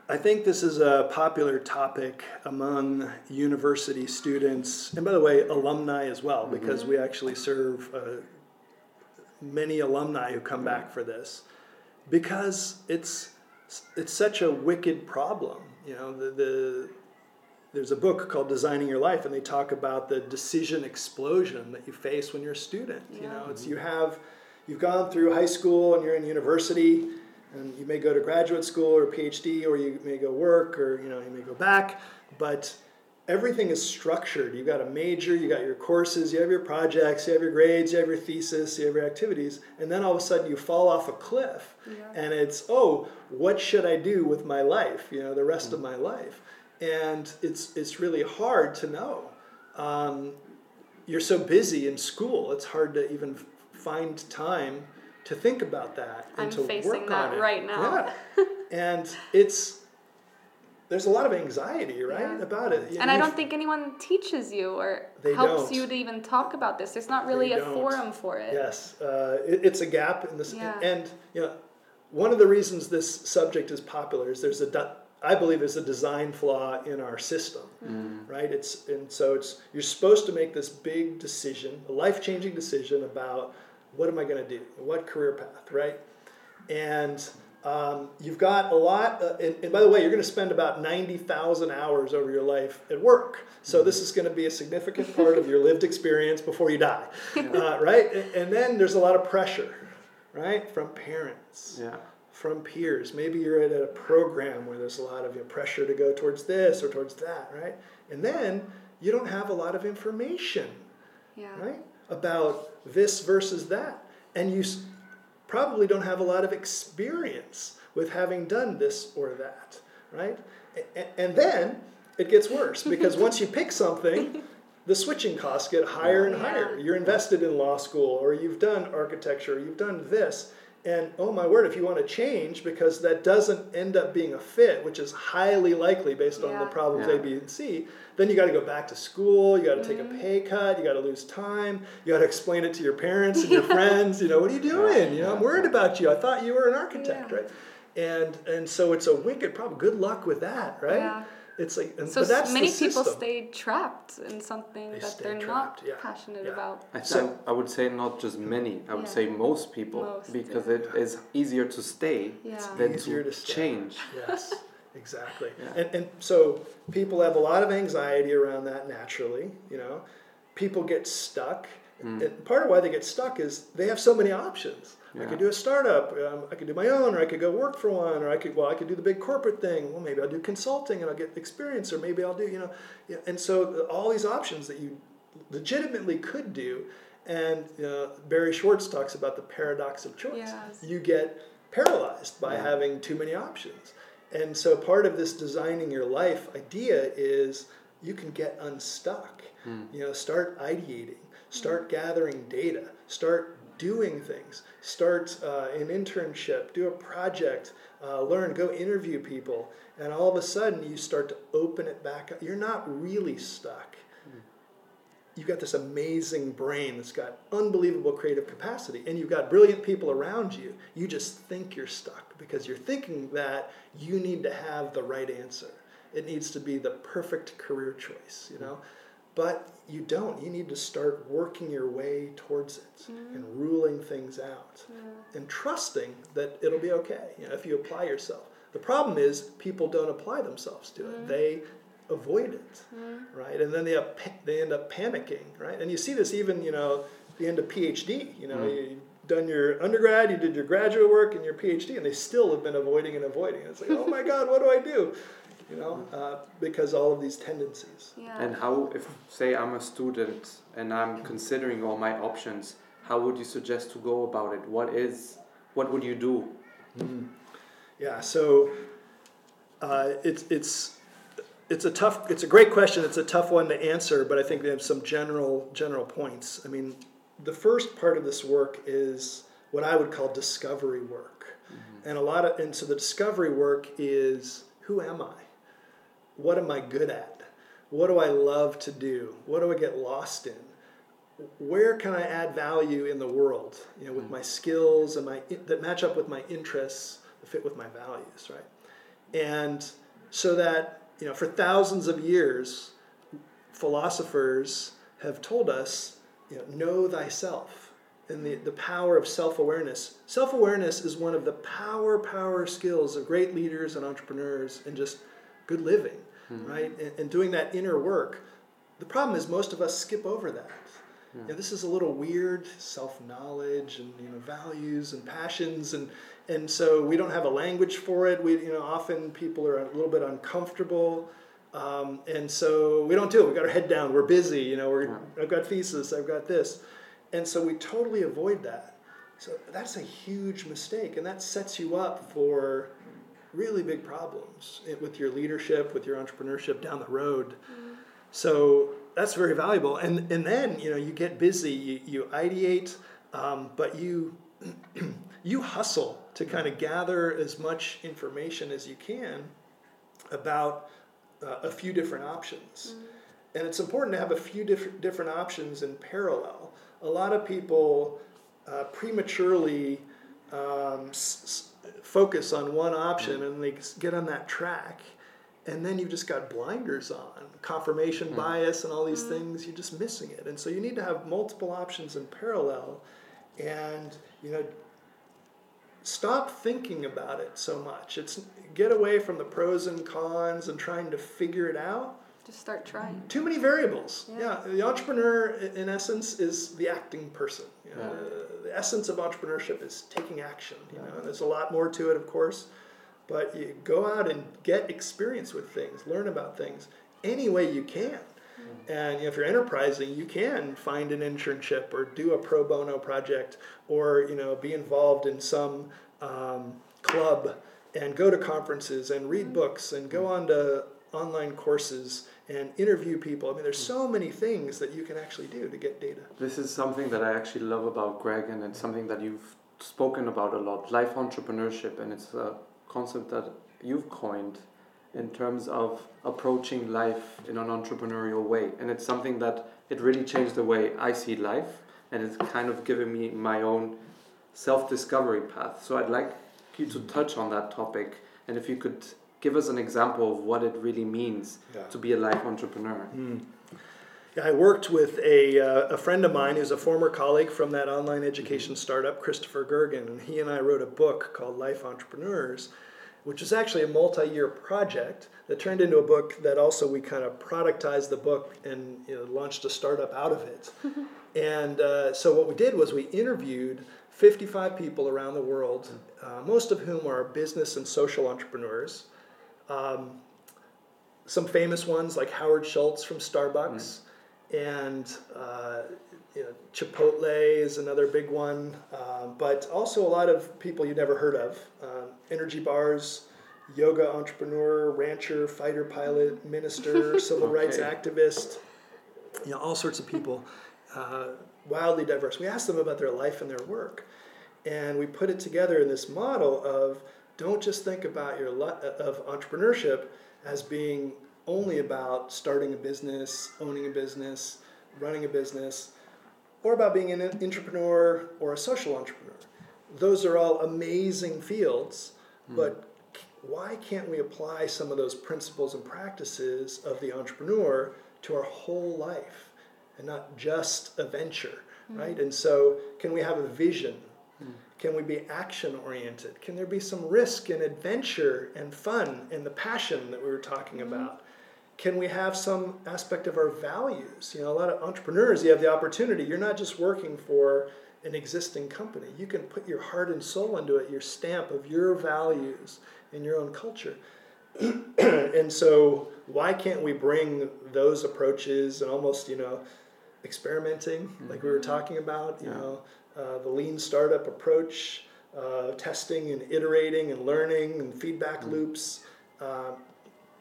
I think this is a popular topic among university students, and by the way, alumni as well, because mm-hmm. we actually serve many alumni who come back for this because it's it's such a wicked problem. You know, the, the there's a book called Designing Your Life, and they talk about the decision explosion that you face when you're a student. Yeah. You know, it's you have you've gone through high school and you're in university, and you may go to graduate school or PhD, or you may go work, or you know, you may go back, but everything is structured. You've got a major, you got your courses, you have your projects, you have your grades, you have your thesis, you have your activities, and then all of a sudden you fall off a cliff, yeah. and it's oh, what should I do with my life? You know, the rest mm-hmm. of my life, and it's it's really hard to know. Um, you're so busy in school; it's hard to even find time to think about that and I'm to facing work that on it. right now. Yeah. [LAUGHS] and it's there's a lot of anxiety, right, yeah. about it. and I don't think anyone teaches you or helps don't. you to even talk about this. There's not really they a don't. forum for it. Yes, uh, it, it's a gap in this, yeah. and you know, one of the reasons this subject is popular is there's a I believe there's a design flaw in our system, mm. right? It's and so it's you're supposed to make this big decision, a life changing decision about what am I going to do, what career path, right? And um, you've got a lot, uh, and, and, by the way, you're going to spend about 90,000 hours over your life at work. So this is going to be a significant part of your lived experience before you die, [LAUGHS] uh, right? And, and, then there's a lot of pressure, right, from parents, yeah. from peers. Maybe you're at a program where there's a lot of you know, pressure to go towards this or towards that, right? And then you don't have a lot of information, yeah. right, about this versus that. And you probably don't have a lot of experience with having done this or that, right? And then it gets worse because once you pick something, the switching costs get higher and higher. You're invested in law school or you've done architecture, or you've done this, and oh my word, if you want to change because that doesn't end up being a fit, which is highly likely based on the problems yeah. A, B, and C, then you got to go back to school. You got to mm-hmm. take a mm-hmm. pay cut. You got to lose time. You got to explain it to your parents and your [LAUGHS] friends. You know, what are you doing? You know, I'm worried about you. I thought you were an architect, right? And and so it's a wicked problem. Good luck with that, right? It's like, so many people stay trapped in something they that they're trapped, not yeah. passionate yeah. about. I, so, I would say not just many. I would yeah. say most people most, because it is easier to stay than easier to, to change. Yes, exactly. [LAUGHS] And and so people have a lot of anxiety around that naturally. You know, people get stuck. Mm. And part of why they get stuck is they have so many options. Yeah. I could do a startup. Um, I could do my own, or I could go work for one, or I could well, I could do the big corporate thing. Well, maybe I'll do consulting and I'll get experience, or maybe I'll do you know, yeah, and so all these options that you legitimately could do. And uh, Barry Schwartz talks about the paradox of choice. Yes. You get paralyzed by yeah. having too many options. And so part of this designing your life idea is you can get unstuck. Mm. You know, start ideating, start mm. gathering data, start doing things. Start uh, an internship, do a project, uh, learn, go interview people, and all of a sudden you start to open it back up. You're not really stuck. You've got this amazing brain that's got unbelievable creative capacity, and you've got brilliant people around you. You just think you're stuck because you're thinking that you need to have the right answer. It needs to be the perfect career choice, you know? But you don't. You need to start working your way towards it mm. and ruling things out yeah. and trusting that it'll be okay you know, if you apply yourself. The problem is people don't apply themselves to it. Mm. They avoid it, mm. right? And then they, up, they end up panicking, right? And you see this even, you know, the end of PhD. You know, you done your undergrad, you did your graduate work and your PhD, and they still have been avoiding and avoiding. It's like, oh my God, what do I do? You know, uh, because all of these tendencies. Yeah. And how, if say I'm a student and I'm considering all my options, how would you suggest to go about it? What is, what would you do? Mm. Yeah, so uh, it's it's it's a tough, it's a great question. It's a tough one to answer, but I think they have some general general points. I mean, the first part of this work is what I would call discovery work, mm-hmm. and a lot of and so the discovery work is who am I? What am I good at? What do I love to do? What do I get lost in? Where can I add value in the world? You know, with hmm. my skills and my that match up with my interests, that fit with my values, right? And so that you know, for thousands of years, philosophers have told us, you know, know thyself and the, the power of self-awareness. Self-awareness is one of the power, power skills of great leaders and entrepreneurs and just good living mm. right? And, and, doing that inner work. The problem is most of us skip over that. Yeah. You know, this is a little weird self-knowledge and you know values and passions and and so we don't have a language for it. We you know often people are a little bit uncomfortable. Um, and so we don't do it. We got our head down. We're busy. You know, we're, yeah. I've got thesis. I've got this, and so we totally avoid that. So that's a huge mistake, and that sets you up for really big problems with your leadership, with your entrepreneurship down the road. Mm-hmm. So that's very valuable. And and then you know you get busy, you, you ideate, um, but you [CLEARS THROAT] you hustle to kind of gather as much information as you can about uh, a few different options. Mm-hmm. And it's important to have a few different different options in parallel. A lot of people uh, prematurely um, s- focus on one option and they get on that track and then you've just got blinders on confirmation mm. bias and all these mm. things you're just missing it. And so you need to have multiple options in parallel and you know stop thinking about it so much. It's get away from the pros and cons and trying to figure it out. Just start trying. Too many variables. Yeah, yeah the entrepreneur in essence is the acting person you know, yeah. the essence of entrepreneurship is taking action you know and there's a lot more to it of course but you go out and get experience with things learn about things any way you can mm. and if you're enterprising, you can find an internship or do a pro bono project, or you know be involved in some um, club and go to conferences and read mm. books and go on to online courses and interview people. I mean, there's so many things that you can actually do to get data. This is something that I actually love about Gregg, and it's something that you've spoken about a lot life entrepreneurship, and it's a concept that you've coined in terms of approaching life in an entrepreneurial way. And it's something that it really changed the way I see life, and it's kind of given me my own self discovery path. So I'd like you to touch on that topic, and if you could give us an example of what it really means yeah. to be a life entrepreneur. Mm. Yeah, I worked with a, uh, a friend of mine who's a former colleague from that online education mm-hmm. startup, Christopher Gergen, and he and I wrote a book called Life Entrepreneurs, which was actually a multi year project that turned into a book that also we kind of productized the book and you know, launched a startup out of it. [LAUGHS] and uh, so what we did was we interviewed 55 people around the world, uh, most of whom are business and social entrepreneurs. Um, some famous ones like Howard Schultz from Starbucks, mm. and uh, you know, Chipotle is another big one, uh, but also a lot of people you never heard of. Uh, energy bars, yoga entrepreneur, rancher, fighter pilot, minister, [LAUGHS] civil okay. rights activist, you know, all sorts of people, uh, wildly diverse. We asked them about their life and their work, and we put it together in this model of don't just think about your of entrepreneurship as being only about starting a business, owning a business, running a business, or about being an entrepreneur or a social entrepreneur. Those are all amazing fields, mm. but why can't we apply some of those principles and practices of the entrepreneur to our whole life and not just a venture, mm. right? And so, can we have a vision can we be action oriented? Can there be some risk and adventure and fun and the passion that we were talking mm-hmm. about? Can we have some aspect of our values? You know, a lot of entrepreneurs, you have the opportunity. You're not just working for an existing company. You can put your heart and soul into it, your stamp of your values and your own culture. [CLEARS THROAT] and so, why can't we bring those approaches and almost, you know, experimenting, like we were mm-hmm. talking about, you yeah. know, uh, the lean startup approach, uh, testing and iterating and learning and feedback mm-hmm. loops. Uh,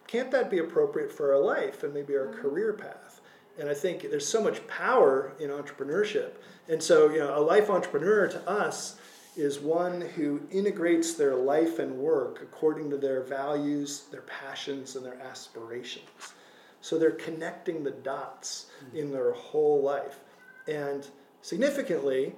can't that be appropriate for our life and maybe our mm-hmm. career path? And I think there's so much power in entrepreneurship. And so, you know, a life entrepreneur to us is one who integrates their life and work according to their values, their passions, and their aspirations. So they're connecting the dots mm-hmm. in their whole life. And significantly,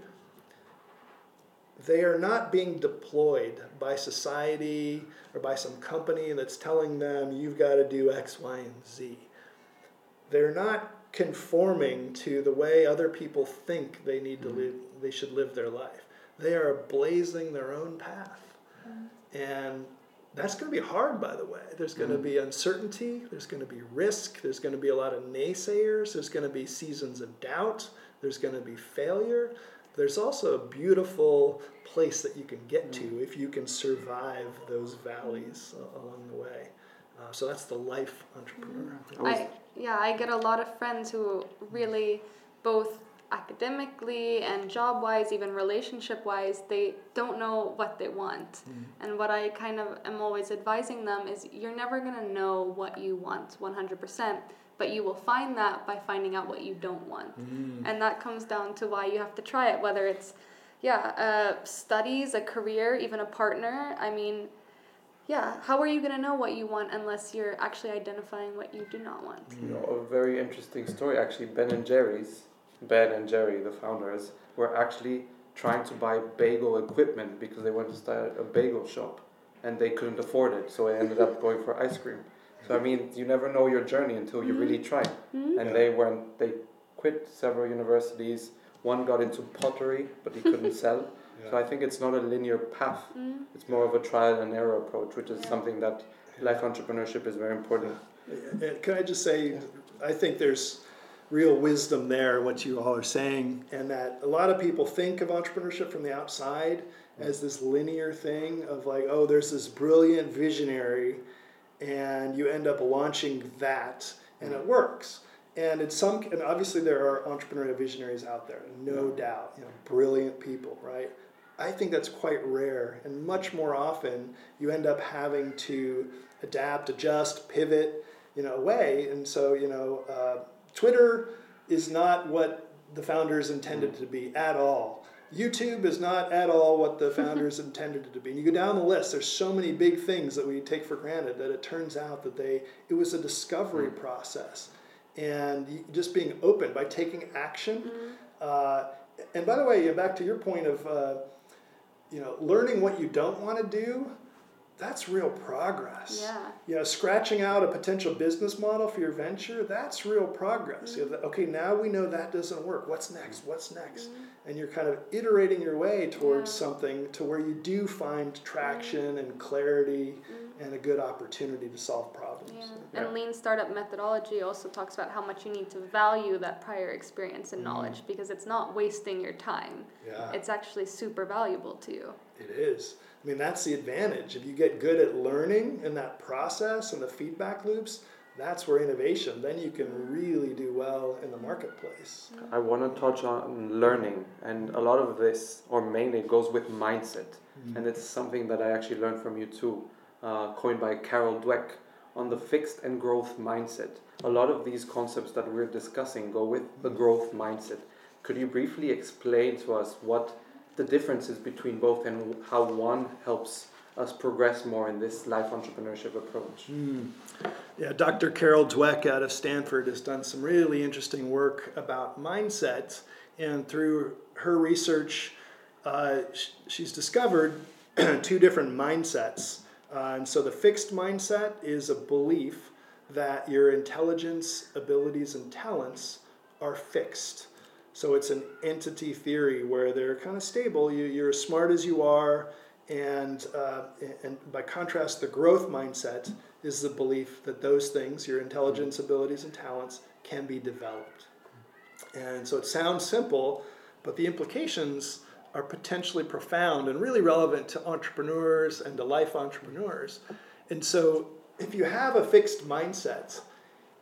they are not being deployed by society or by some company that's telling them you've got to do X, Y, and Z. They're not conforming to the way other people think they need to mm-hmm. live they should live their life. They are blazing their own path. Mm-hmm. And that's going to be hard, by the way. There's going to mm-hmm. be uncertainty, there's going to be risk, there's going to be a lot of naysayers, there's going to be seasons of doubt, there's going to be failure, there's also a beautiful place that you can get to mm. if you can survive those valleys uh, along the way. Uh, so that's the life entrepreneur. Mm. I, yeah, I get a lot of friends who really, both academically and job wise, even relationship wise, they don't know what they want. Mm. And what I kind of am always advising them is you're never going to know what you want 100% but you will find that by finding out what you don't want mm. and that comes down to why you have to try it whether it's yeah uh, studies a career even a partner i mean yeah how are you going to know what you want unless you're actually identifying what you do not want you know a very interesting story actually ben and jerry's ben and jerry the founders were actually trying to buy bagel equipment because they wanted to start a bagel shop and they couldn't afford it, so they ended up going for ice cream. So I mean, you never know your journey until you really try. Mm-hmm. And Yeah. they went, they quit several universities. One got into pottery, but he couldn't [LAUGHS] sell. So I think it's not a linear path. Mm-hmm. It's more of a trial and error approach, which is Yeah. something that life entrepreneurship is very important. Can I just say, I think there's real wisdom there what you all are saying, and that a lot of people think of entrepreneurship from the outside as this linear thing of like, oh, there's this brilliant visionary, and you end up launching that, and it works. And it's some, and obviously there are entrepreneurial visionaries out there, no doubt, you know, brilliant people, right? I think that's quite rare, and much more often you end up having to adapt, adjust, pivot, you know, away. And so, you know, uh, Twitter is not what the founders intended to be at all. YouTube is not at all what the founders [LAUGHS] intended it to be. And you go down the list, there's so many big things that we take for granted that it turns out that they it was a discovery process. And just being open by taking action. Uh, and by the way, back to your point of uh, you know, learning what you don't want to do, that's real progress. Yeah. You know, scratching out a potential business model for your venture, that's real progress. You mm-hmm. know, okay, now we know that doesn't work. What's next? What's next? Mm-hmm. And you're kind of iterating your way towards Yeah. something to where you do find traction mm-hmm. and clarity and a good opportunity to solve problems. Yeah. Yeah. And lean startup methodology also talks about how much you need to value that prior experience and knowledge because it's not wasting your time. Yeah. It's actually super valuable to you. It is. I mean, that's the advantage. If you get good at learning in that process and the feedback loops, that's where innovation, then you can really do well in the marketplace. I want to touch on learning, and a lot of this, or mainly, goes with mindset. And it's something that I actually learned from you too, uh, coined by Carol Dweck on the fixed and growth mindset. A lot of these concepts that we're discussing go with the growth mindset. Could you briefly explain to us what the differences between both and how one helps us progress more in this life entrepreneurship approach? Yeah, Dr. Carol Dweck out of Stanford has done some really interesting work about mindset, and through her research, uh, she's discovered [CLEARS THROAT] two different mindsets. Uh, and so the fixed mindset is a belief that your intelligence, abilities, and talents are fixed. So it's an entity theory where they're kind of stable. You, you're as smart as you are, and uh, and by contrast, the growth mindset is the belief that those things, your intelligence, abilities, and talents, can be developed. And so it sounds simple, but the implications are potentially profound and really relevant to entrepreneurs and to life entrepreneurs. And so if you have a fixed mindset,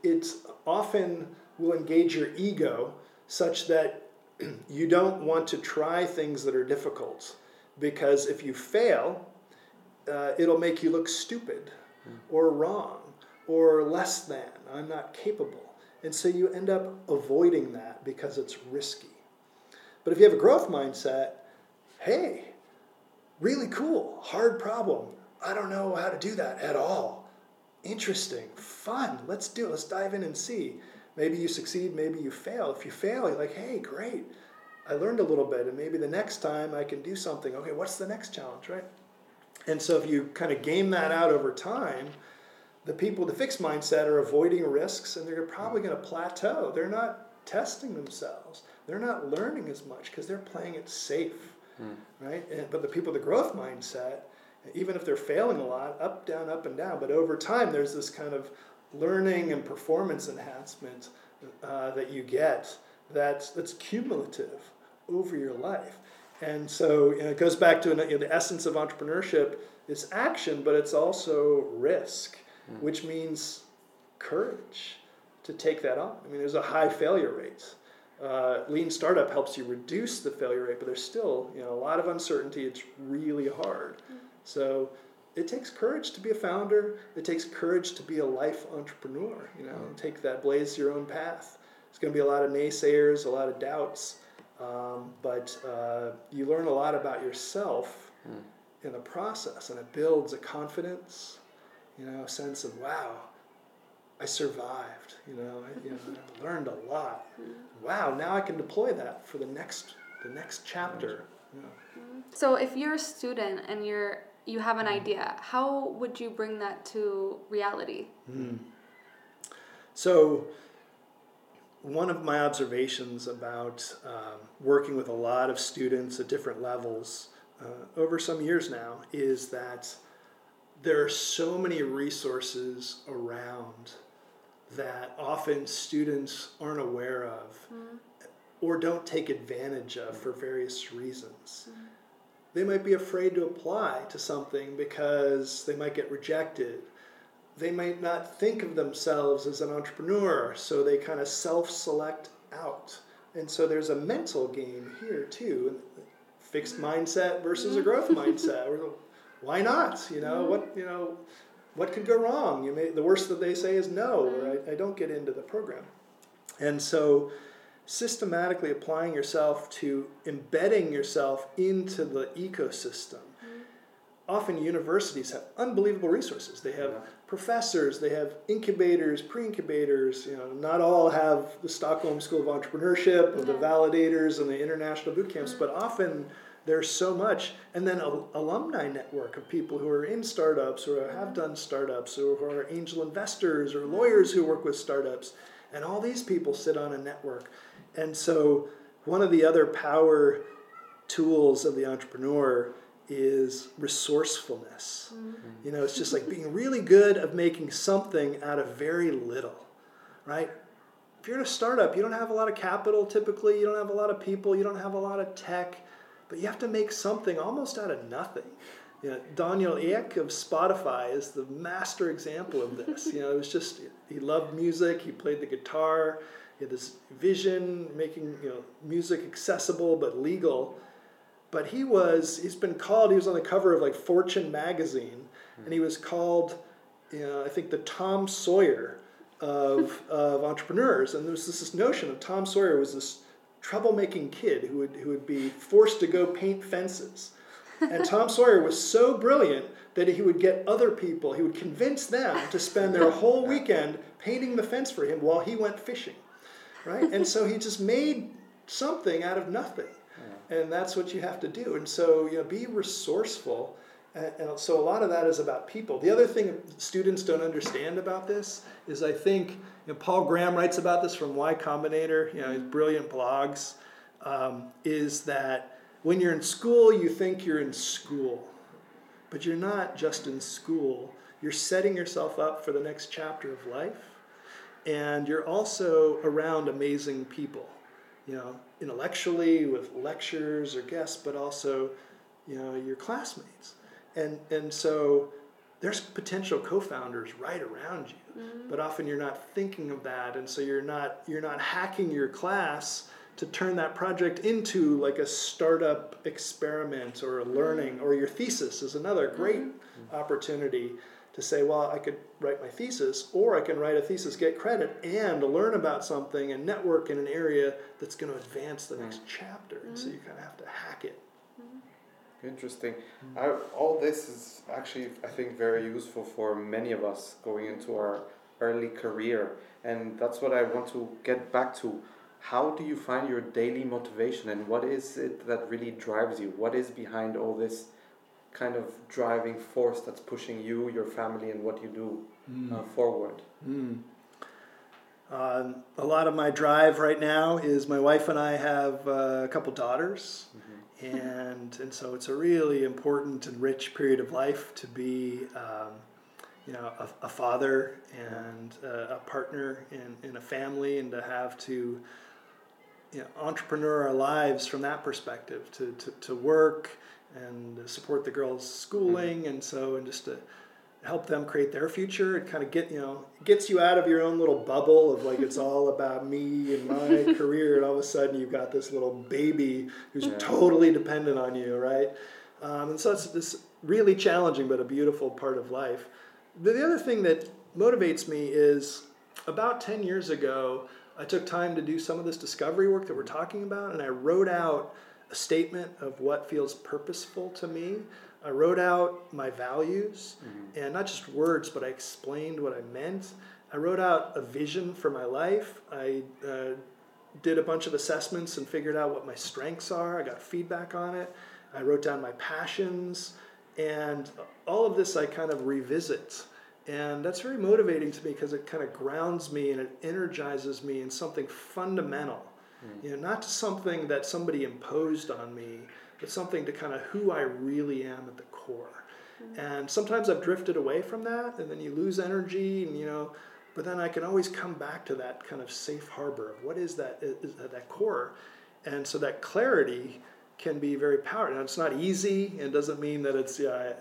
it often will engage your ego such that you don't want to try things that are difficult because if you fail, uh, it'll make you look stupid or wrong or less than. I'm not capable. And so you end up avoiding that because it's risky. But if you have a growth mindset, hey, really cool, hard problem. I don't know how to do that at all. Interesting, fun, let's do it, let's dive in and see. Maybe you succeed, maybe you fail. If you fail, you're like, hey, great, I learned a little bit, and maybe the next time I can do something. Okay, what's the next challenge, right? And so if you kind of game that out over time, the people with the fixed mindset are avoiding risks and they're probably going to plateau. They're not testing themselves. They're not learning as much because they're playing it safe, hmm. right? And, but the people with the growth mindset, even if they're failing a lot, up, down, up, and down, but over time there's this kind of learning and performance enhancement uh, that you get that's, that's cumulative over your life. And so you know, it goes back to you know, the essence of entrepreneurship is action, but it's also risk, which means courage to take that on. I mean, there's a high failure rate. Uh, lean startup helps you reduce the failure rate, but there's still you know a lot of uncertainty. It's really hard. So it takes courage to be a founder. It takes courage to be a life entrepreneur. You know, and take that blaze your own path. There's going to be a lot of naysayers, a lot of doubts, um, but uh, you learn a lot about yourself in the process, and it builds a confidence. You know, a sense of wow, I survived. You know, I, you know, I [LAUGHS] learned a lot. Wow, now I can deploy that for the next the next chapter Yeah. So if you're a student and you're you have an idea, how would you bring that to reality? Mm. So, one of my observations about um, working with a lot of students at different levels uh, over some years now is that there are so many resources around that often students aren't aware of Mm. or don't take advantage of for various reasons. They might be afraid to apply to something because they might get rejected. They might not think of themselves as an entrepreneur, so they kind of self select out. And so there's a mental game here too fixed mm. mindset versus a mm. growth [LAUGHS] mindset. Or why not? You know, what, mm. you know, what could go wrong? You may, the worst that they say is no, or I, I don't get into the program. And so systematically applying yourself to embedding yourself into the ecosystem. Mm-hmm. Often universities have unbelievable resources. They have Yeah. professors, they have incubators, pre-incubators. You know, not all have the Stockholm School of Entrepreneurship, or the validators, and the international boot camps, mm-hmm. but often there's so much. And then a alumni network of people who are in startups or have mm-hmm. done startups or who are angel investors or lawyers who work with startups. And all these people sit on a network. And so, one of the other power tools of the entrepreneur is resourcefulness. Mm-hmm. You know, it's just like being really good of making something out of very little, right? If you're in a startup, you don't have a lot of capital typically, you don't have a lot of people, you don't have a lot of tech, but you have to make something almost out of nothing. You know, Daniel Ek of Spotify is the master example of this. You know, it was just he loved music, he played the guitar, he had this vision, making you know music accessible but legal. But he was he's been called he was on the cover of like Fortune magazine, hmm. and he was called, you know, I think the Tom Sawyer of [LAUGHS] of entrepreneurs. And there was this, this notion of Tom Sawyer was this troublemaking kid who would who would be forced to go paint fences. And Tom [LAUGHS] Sawyer was so brilliant that he would get other people, he would convince them to spend their whole [LAUGHS] weekend painting the fence for him while he went fishing. Right? And so he just made something out of nothing. And that's what you have to do. And so, you know, be resourceful. And, and so a lot of that is about people. The other thing students don't understand about this is I think, you know, Paul Graham writes about this from Y Combinator, you know, his brilliant blogs, um, is that when you're in school, you think you're in school, but you're not just in school. You're setting yourself up for the next chapter of life, and you're also around amazing people, you know, intellectually with lectures or guests, but also, you know, your classmates. And, and so there's potential co-founders right around you, mm-hmm. but often you're not thinking of that, and so you're not you're not hacking your class to turn that project into like a startup experiment or a learning mm-hmm. or your thesis is another great mm-hmm. opportunity to say well i could write my thesis or i can write a thesis get credit and learn about something and network in an area that's going to advance the next mm-hmm. chapter and so mm-hmm. you kind of have to hack it mm-hmm. Interesting. I, all this is actually, I think, very useful for many of us going into our early career. And that's what I want to get back to. How do you find your daily motivation and what is it that really drives you? What is behind all this kind of driving force that's pushing you, your family, and what you do uh, forward? Mm. Um, a lot of my drive right now is my wife and I have uh, a couple daughters, and and so it's a really important and rich period of life to be, um, you know, a, a father and a, a partner in, in a family, and to have to, you know, entrepreneur our lives from that perspective, to, to, to work and support the girls' schooling, and so and just to help them create their future and kind of get you know gets you out of your own little bubble of like it's all [LAUGHS] about me and my career. And all of a sudden you've got this little baby who's Yeah. totally dependent on you right? Um, and so it's this really challenging but a beautiful part of life. The, the other thing that motivates me is about 10 years ago i took time to do some of this discovery work that we're talking about and i wrote out a statement of what feels purposeful to me I wrote out my values and not just words, but I explained what I meant. I wrote out a vision for my life. I uh, did a bunch of assessments and figured out what my strengths are. I got feedback on it. I wrote down my passions, and all of this I kind of revisit. And that's very motivating to me because it kind of grounds me and it energizes me in something fundamental. Mm. You know, not something that somebody imposed on me, but something to kind of who I really am at the core. Mm. And sometimes I've drifted away from that, and then you lose energy, and you know, but then I can always come back to that kind of safe harbor of what is that is that core, and so that clarity can be very powerful. Now it's not easy, and doesn't mean that it's yeah.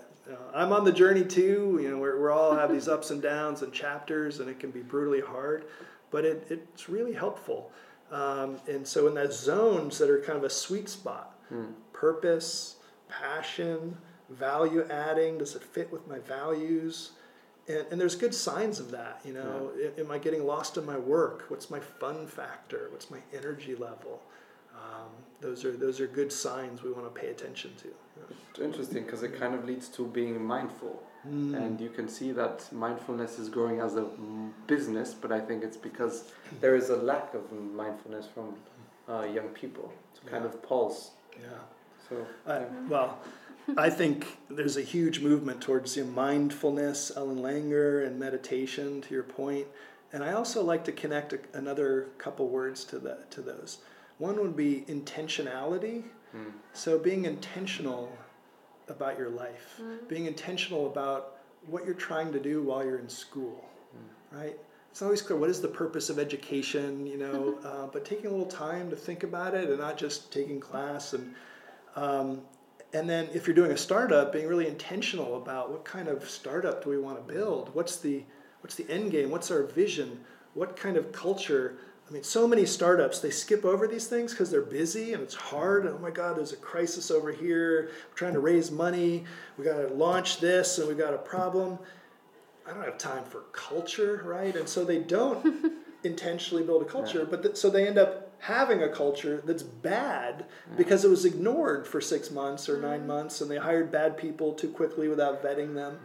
I'm on the journey too. You know, we're, we're all have these ups and downs and chapters, and it can be brutally hard, but it, it's really helpful. Um, and so in those zones that are kind of a sweet spot, mm. purpose, passion, value adding, does it fit with my values? And, and there's good signs of that, you know. Yeah. Am I getting lost in my work? What's my fun factor? What's my energy level? Um, those are those are good signs we want to pay attention to. It's interesting because it kind of leads to being mindful, mm. and you can see that mindfulness is growing as a business. But I think it's because there is a lack of mindfulness from uh, young people to kind yeah. of pulse. Yeah. So uh, yeah. well. I think there's a huge movement towards you know, mindfulness, Ellen Langer, and meditation. To your point, and I also like to connect a, another couple words to that to those. One would be intentionality. Mm. So being intentional about your life, mm. being intentional about what you're trying to do while you're in school, mm. right? It's always clear what is the purpose of education, you know, [LAUGHS] uh, but taking a little time to think about it and not just taking class and um, and then if you're doing a startup, being really intentional about what kind of startup do we want to build? What's the what's the end game? What's our vision? What kind of culture I mean, so many startups, they skip over these things because they're busy and it's hard. oh my God, there's a crisis over here. We're trying to raise money. We got to launch this and we got a problem. I don't have time for culture, right? And so they don't [LAUGHS] intentionally build a culture, but th- so they end up having a culture that's bad because it was ignored for six months or nine mm-hmm. months and they hired bad people too quickly without vetting them.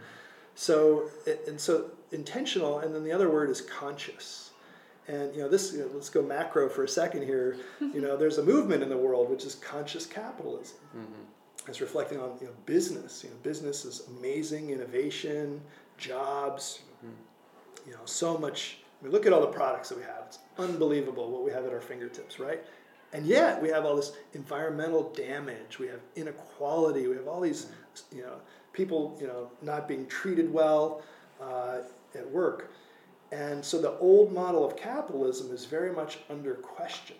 So, and so intentional, and then the other word is conscious and you know this. You know, let's go macro for a second here. You know, there's a movement in the world which is conscious capitalism. Mm-hmm. It's reflecting on you know business. You know, business is amazing innovation, jobs. Mm-hmm. You know, so much. I mean, look at all the products that we have. It's unbelievable what we have at our fingertips, right? And yet we have all this environmental damage. We have inequality. We have all these, you know, people, you know, not being treated well uh, at work. And so the old model of capitalism is very much under question,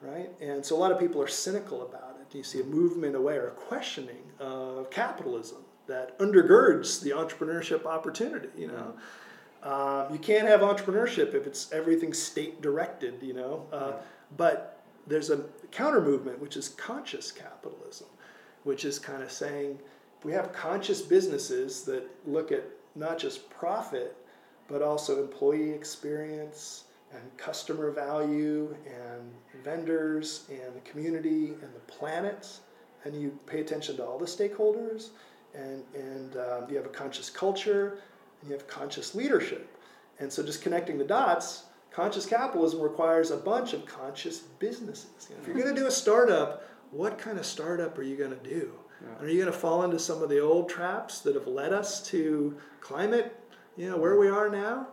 right? And so a lot of people are cynical about it. You see a movement away or a questioning of capitalism that undergirds the entrepreneurship opportunity, you know. Um, you can't have entrepreneurship if it's everything state directed, you know. Uh, but there's a counter movement, which is conscious capitalism, which is kind of saying we have conscious businesses that look at not just profit but also employee experience and customer value and vendors and the community and the planet. And you pay attention to all the stakeholders, and, and um, you have a conscious culture, and you have conscious leadership. And so, just connecting the dots, conscious capitalism requires a bunch of conscious businesses. You know, if you're going to do a startup, what kind of startup are you going to do? Yeah. Are you going to fall into some of the old traps that have led us to climate you know, where we are now.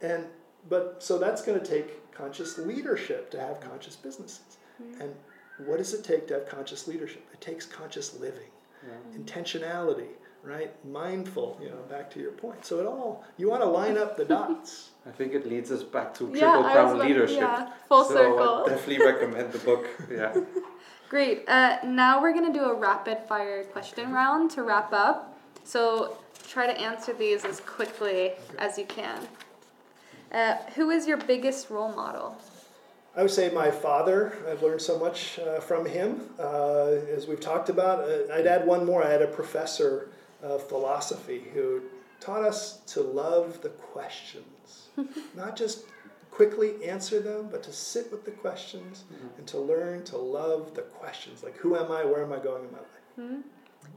And but so that's going to take conscious leadership to have conscious businesses. Mm-hmm. And what does it take to have conscious leadership? It takes conscious living, yeah. intentionality, right? Mindful, you know, back to your point. So it all you want to line up the dots. I think it leads us back to triple yeah, crown leadership. Yeah, full so circle. I definitely recommend the book. Yeah. [LAUGHS] Great. Uh, now we're gonna do a rapid fire question round to wrap up. So try to answer these as quickly as you can. Uh, who is your biggest role model? I would say my father. I've learned so much uh, from him. Uh, as we've talked about, uh, I'd add one more. I had a professor of philosophy who taught us to love the questions, [LAUGHS] not just quickly answer them, but to sit with the questions mm-hmm. and to learn to love the questions. Like, who am I? Where am I going in my life? Mm-hmm.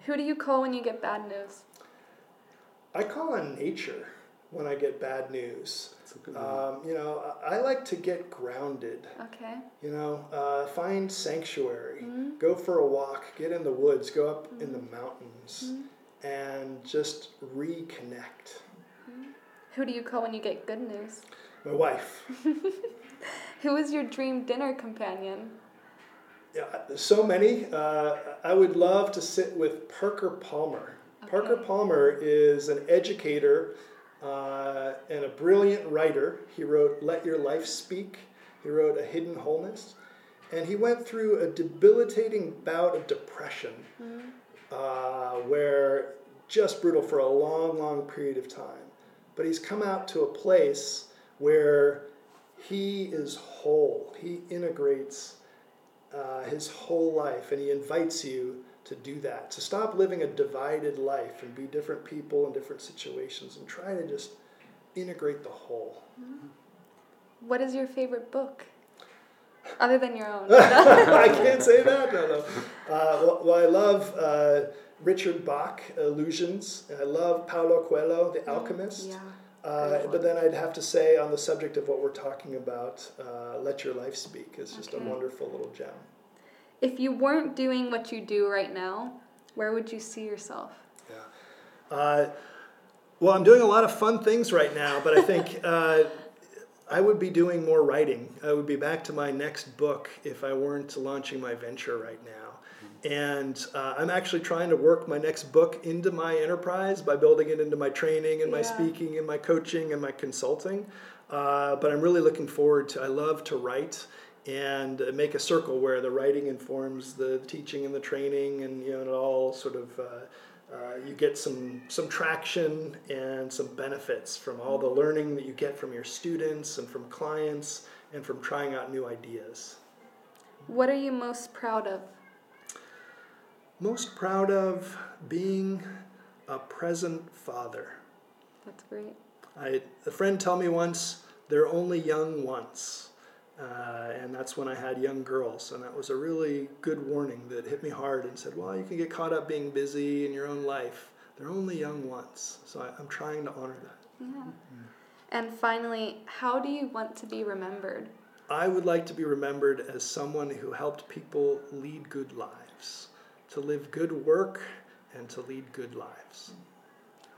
Who do you call when you get bad news? I call on nature. when I get bad news. That's a good. Um, you know, I, I like to get grounded. Okay. You know, uh, find sanctuary, Mhm. go for a walk, get in the woods, go up in the Mm-hmm. mountains, and just reconnect. Who do you call when you get good news? My wife. [LAUGHS] Who is your dream dinner companion? Yeah, so many. Uh, I would love to sit with Parker Palmer. Parker Palmer is an educator uh, and a brilliant writer. He wrote Let Your Life Speak, he wrote A Hidden Wholeness, and he went through a debilitating bout of depression uh, where just brutal for a long, long period of time. But he's come out to a place where he is whole, he integrates uh, his whole life, and he invites you to do that, to stop living a divided life and be different people in different situations and try to just integrate the whole. What is your favorite book? Other than your own. [LAUGHS] I can't say that. No, no. Uh, well, well, I love uh, Richard Bach, Illusions. I love Paulo Coelho, The Alchemist. yeah. Uh, but then I'd have to say, on the subject of what we're talking about, uh, Let Your Life Speak is just Okay. a wonderful little gem. If you weren't doing what you do right now, where would you see yourself? Yeah. Uh, well, I'm doing a lot of fun things right now, but I think [LAUGHS] uh, I would be doing more writing. I would be back to my next book if I weren't launching my venture right now. And uh, I'm actually trying to work my next book into my enterprise by building it into my training and my Yeah. speaking and my coaching and my consulting. Uh, but I'm really looking forward to, I love to write and make a circle where the writing informs the teaching and the training and you know it all sort of uh, uh, you get some some traction and some benefits from all the learning that you get from your students and from clients and from trying out new ideas What are you most proud of? most proud of being a present father That's great. I, a friend told me once they're only young once uh, and that's when I had young girls. And that was a really good warning that hit me hard and said, well, you can get caught up being busy in your own life. They're only young once. So I, I'm trying to honor that. Yeah. And finally, how do you want to be remembered? I would like to be remembered as someone who helped people lead good lives, to live good work, and to lead good lives.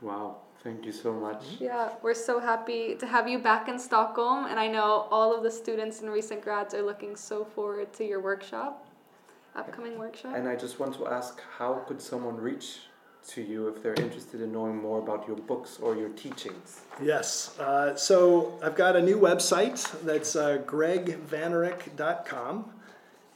Wow, thank you so much. Yeah, we're so happy to have you back in Stockholm, and I know all of the students and recent grads are looking so forward to your workshop, upcoming workshop. And I just want to ask how could someone reach to you if they're interested in knowing more about your books or your teachings? Yes. Uh, so I've got a new website that's uh, greggvanourek.com.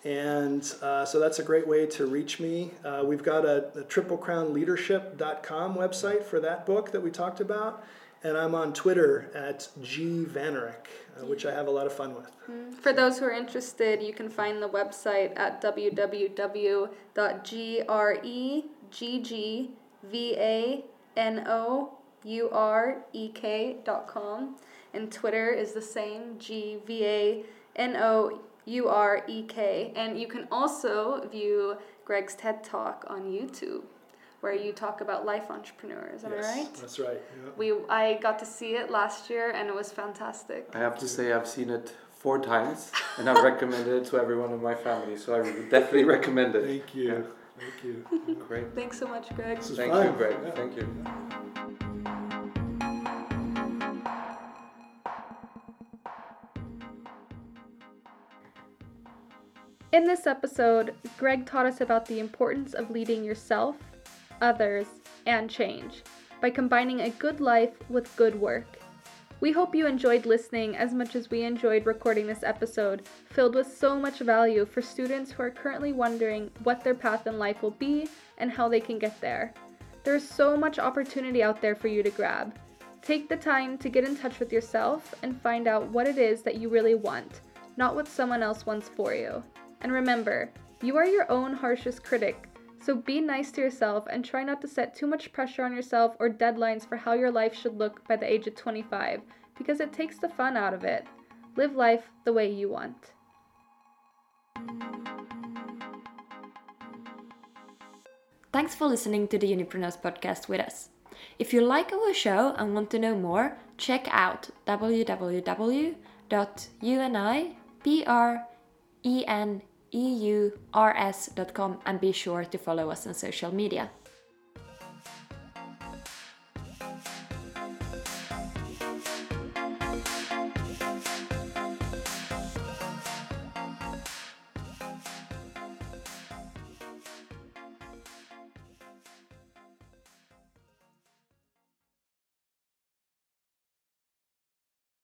And uh, so that's a great way to reach me. Uh, we've got a, a triplecrownleadership.com website for that book that we talked about. And I'm on Twitter at gvanourek, uh, which I have a lot of fun with. Mm. For those who are interested, you can find the website at www.greggvanourek.com. And Twitter is the same, G V A N O U R E K. And you can also view Gregg's TED Talk on YouTube, where you talk about life entrepreneurs. Am Yes, I right? That's right. yeah. We I got to see it last year, and it was fantastic. I have to say I've seen it four times and I've recommended it to everyone in my family, so I would definitely recommend it. Thank you. Thank you. Great. [LAUGHS] Thanks so much, Gregg. This is Thank fun. you, Gregg. Yeah. Thank you. In this episode, Gregg taught us about the importance of leading yourself, others, and change by combining a good life with good work. We hope you enjoyed listening as much as we enjoyed recording this episode, filled with so much value for students who are currently wondering what their path in life will be and how they can get there. There's so much opportunity out there for you to grab. Take the time to get in touch with yourself and find out what it is that you really want, not what someone else wants for you. And remember, you are your own harshest critic, so be nice to yourself and try not to set too much pressure on yourself or deadlines for how your life should look by the age of 25, because it takes the fun out of it. Live life the way you want. Thanks for listening to the Unipreneurs podcast with us. If you like our show and want to know more, check out www.unipreneurs.com and be sure to follow us on social media.